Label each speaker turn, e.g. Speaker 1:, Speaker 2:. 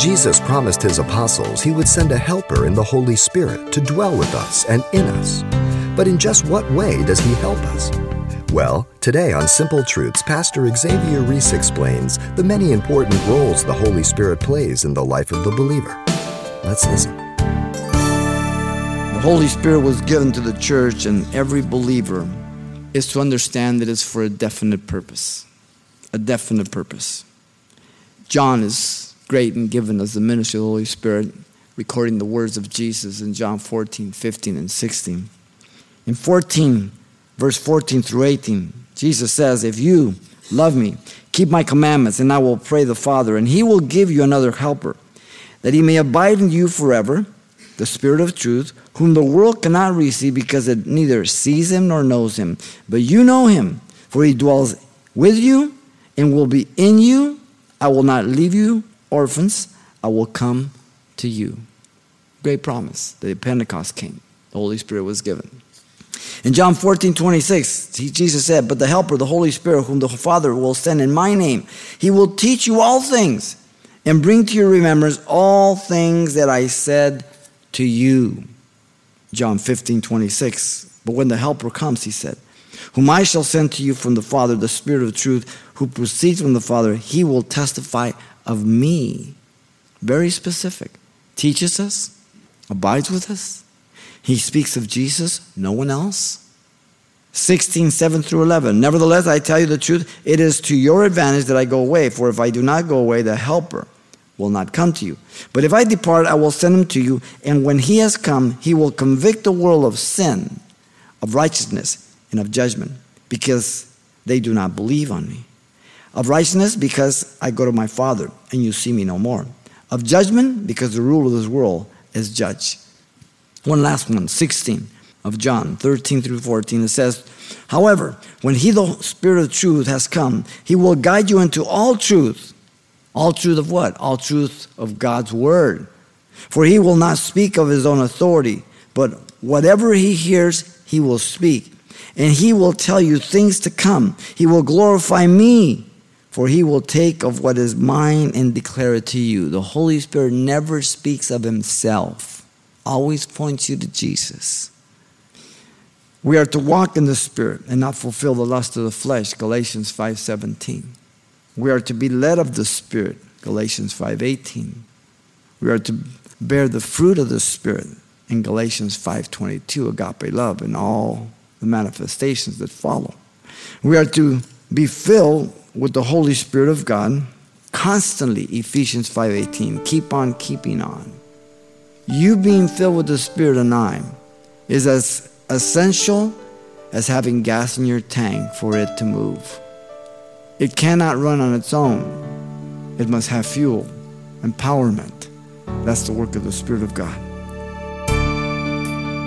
Speaker 1: Jesus promised his apostles he would send a helper in the Holy Spirit to dwell with us and in us. But in just what way does he help us? Well, today on Simple Truths, Pastor Xavier Reese explains the many important roles the Holy Spirit plays in the life of the believer. Let's listen.
Speaker 2: The Holy Spirit was given to the church, and every believer is to understand that it's for a definite purpose. A definite purpose. John is great and given as the ministry of the Holy Spirit, recording the words of Jesus in John 14, 15, and 16. In 14, verse 14 through 18, Jesus says, If you love me, keep my commandments, and I will pray the Father, and he will give you another helper, that he may abide in you forever, the Spirit of truth, whom the world cannot receive because it neither sees him nor knows him. But you know him, for he dwells with you and will be in you. I will not leave you orphans, I will come to you. Great promise. The Pentecost came, the Holy Spirit was given. In John 14, 26, Jesus said, But the Helper, the Holy Spirit, whom the Father will send in my name, he will teach you all things and bring to your remembrance all things that I said to you. John 15, 26. But when the Helper comes, he said, Whom I shall send to you from the Father, the Spirit of truth, who proceeds from the Father, he will testify of me. Very specific. Teaches us, abides with us. He speaks of Jesus, no one else. 16, 7 through 11. Nevertheless, I tell you the truth, it is to your advantage that I go away, for if I do not go away, the Helper will not come to you. But if I depart, I will send him to you, and when he has come, he will convict the world of sin, of righteousness, and of judgment, because they do not believe on me. Of righteousness, because I go to my Father, and you see me no more. Of judgment, because the ruler of this world is judged. One last one, 16 of John, 13 through 14. It says, However, when he, the Spirit of truth, has come, he will guide you into all truth. All truth of what? All truth of God's word. For he will not speak of his own authority, but whatever he hears, he will speak. And he will tell you things to come. He will glorify me, for he will take of what is mine and declare it to you. The Holy Spirit never speaks of himself always points you to Jesus. We are to walk in the Spirit and not fulfill the lust of the flesh, Galatians 5:17. We are to be led of the Spirit, Galatians 5:18. We are to bear the fruit of the Spirit in Galatians 5:22, agape love and all the manifestations that follow. We are to be filled with the Holy Spirit of God constantly, Ephesians 5:18. Keep on keeping on. You being filled with the Spirit and I is as essential as having gas in your tank for it to move. It cannot run on its own, it must have fuel, empowerment. That's the work of the Spirit of God.